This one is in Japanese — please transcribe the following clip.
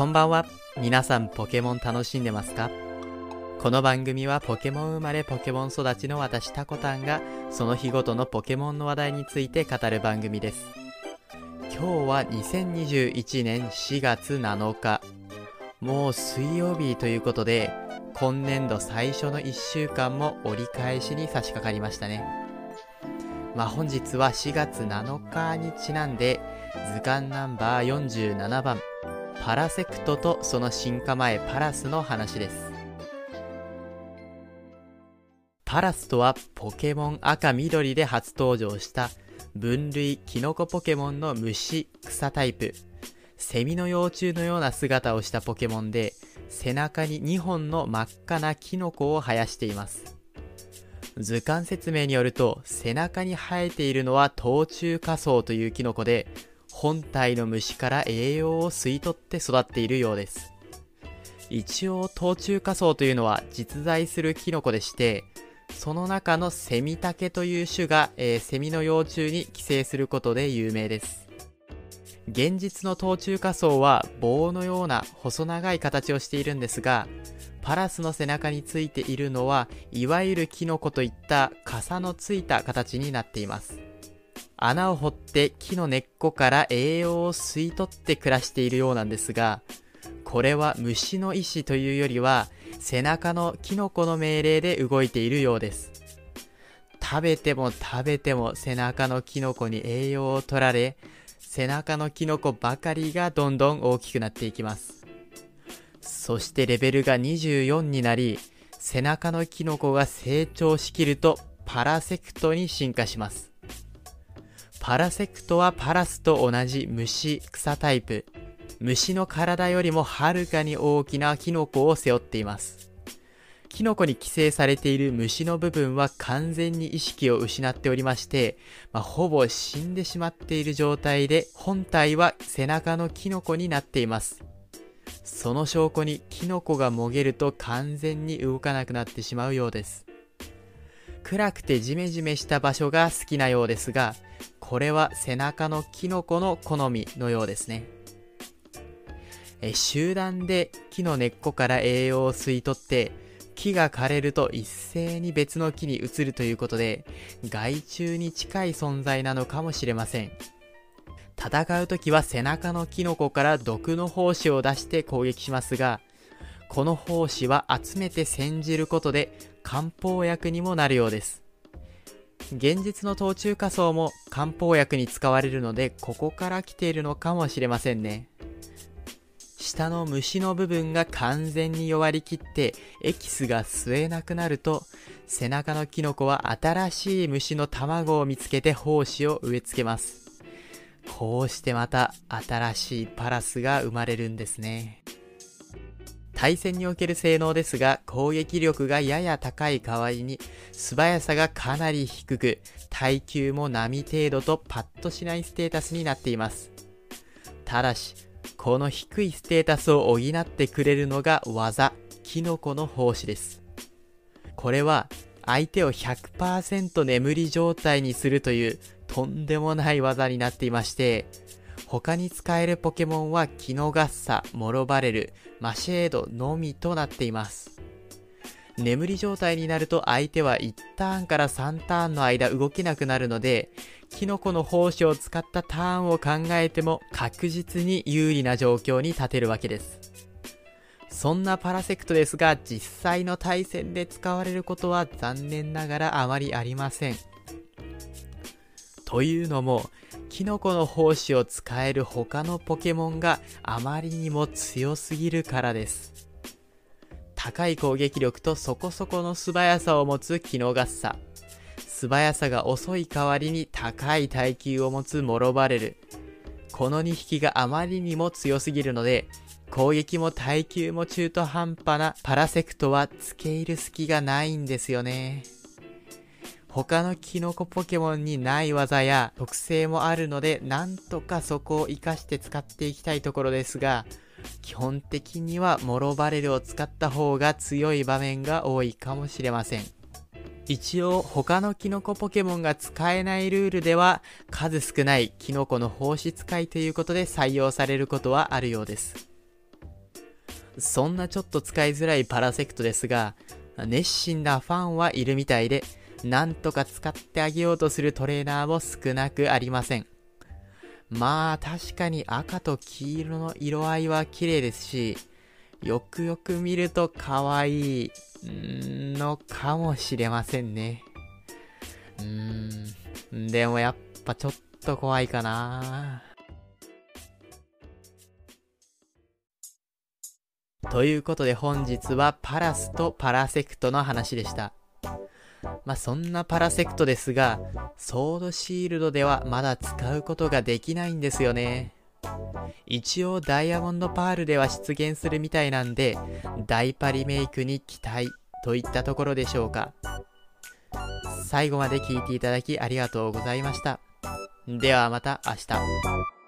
こんばんは。皆さんポケモン楽しんでますか？この番組はポケモン生まれポケモン育ちの私タコタンがその日ごとのポケモンの話題について語る番組です。今日は2021年4月7日。もう水曜日ということで、今年度最初の1週間も折り返しに差し掛かりましたね。まあ本日は4月7日にちなんで図鑑ナンバー47番パラセクトとその進化前パラスの話です。パラスとはポケモン赤緑で初登場した分類キノコポケモンの虫草タイプセミの幼虫のような姿をしたポケモンで背中に2本の真っ赤なキノコを生やしています図鑑説明によると背中に生えているのは冬虫夏草というキノコで本体の虫から栄養を吸い取って育っているようです。一応、冬虫夏草というのは実在するキノコでして、その中のセミタケという種が、えー、セミの幼虫に寄生することで有名です。現実の冬虫夏草は棒のような細長い形をしているんですが、パラスの背中についているのは、いわゆるキノコといった傘のついた形になっています。穴を掘って木の根っこから栄養を吸い取って暮らしているようなんですが、これは虫の意志というよりは背中のキノコの命令で動いているようです。食べても食べても背中のキノコに栄養を取られ、背中のキノコばかりがどんどん大きくなっていきます。そしてレベルが24になり、背中のキノコが成長しきるとパラセクトに進化します。パラセクトはパラスと同じ虫草タイプ。虫の体よりもはるかに大きなキノコを背負っています。キノコに寄生されている虫の部分は完全に意識を失っておりまして、まあ、ほぼ死んでしまっている状態で、本体は背中のキノコになっています。その証拠にキノコがもげると完全に動かなくなってしまうようです。暗くてジメジメした場所が好きなようですが、これは背中のキノコの好みのようですね。え集団で木の根っこから栄養を吸い取って、木が枯れると一斉に別の木に移るということで、害虫に近い存在なのかもしれません。戦う時は背中のキノコから毒の胞子を出して攻撃しますが、この胞子は集めて煎じることで漢方薬にもなるようです。現実の冬虫夏草も漢方薬に使われるので、ここから来ているのかもしれませんね。下の虫の部分が完全に弱りきってエキスが吸えなくなると、背中のキノコは新しい虫の卵を見つけて胞子を植え付けます。こうしてまた新しいパラスが生まれるんですね。対戦における性能ですが、攻撃力がやや高い代わりに、素早さがかなり低く、耐久も波程度とパッとしないステータスになっています。ただし、この低いステータスを補ってくれるのが技、キノコの胞子です。これは、相手を100%眠り状態にするというとんでもない技になっていまして、他に使えるポケモンはキノガッサ、モロバレル、マシェードのみとなっています。眠り状態になると相手は1ターンから3ターンの間動けなくなるので、キノコの胞子を使ったターンを考えても確実に有利な状況に立てるわけです。そんなパラセクトですが、実際の対戦で使われることは残念ながらあまりありません。というのも、キノコの胞子を使える他のポケモンがあまりにも強すぎるからです。高い攻撃力とそこそこの素早さを持つキノガッサ。素早さが遅い代わりに高い耐久を持つモロバレル。この2匹があまりにも強すぎるので、攻撃も耐久も中途半端なパラセクトは付け入る隙がないんですよね。他のキノコポケモンにない技や特性もあるので、なんとかそこを活かして使っていきたいところですが、基本的にはモロバレルを使った方が強い場面が多いかもしれません。一応他のキノコポケモンが使えないルールでは数少ないキノコの放出使いということで採用されることはあるようです。そんなちょっと使いづらいパラセクトですが、熱心なファンはいるみたいで、なんとか使ってあげようとするトレーナーも少なくありません。まあ確かに赤と黄色の色合いは綺麗ですし、よくよく見ると可愛いのかもしれませんね。うーん、でもやっぱちょっと怖いかな。ということで本日はパラスとパラセクトの話でした。まあそんなパラセクトですが、ソードシールドではまだ使うことができないんですよね。一応ダイヤモンドパールでは出現するみたいなんで、大パリメイクに期待といったところでしょうか。最後まで聞いていただきありがとうございました。ではまた明日。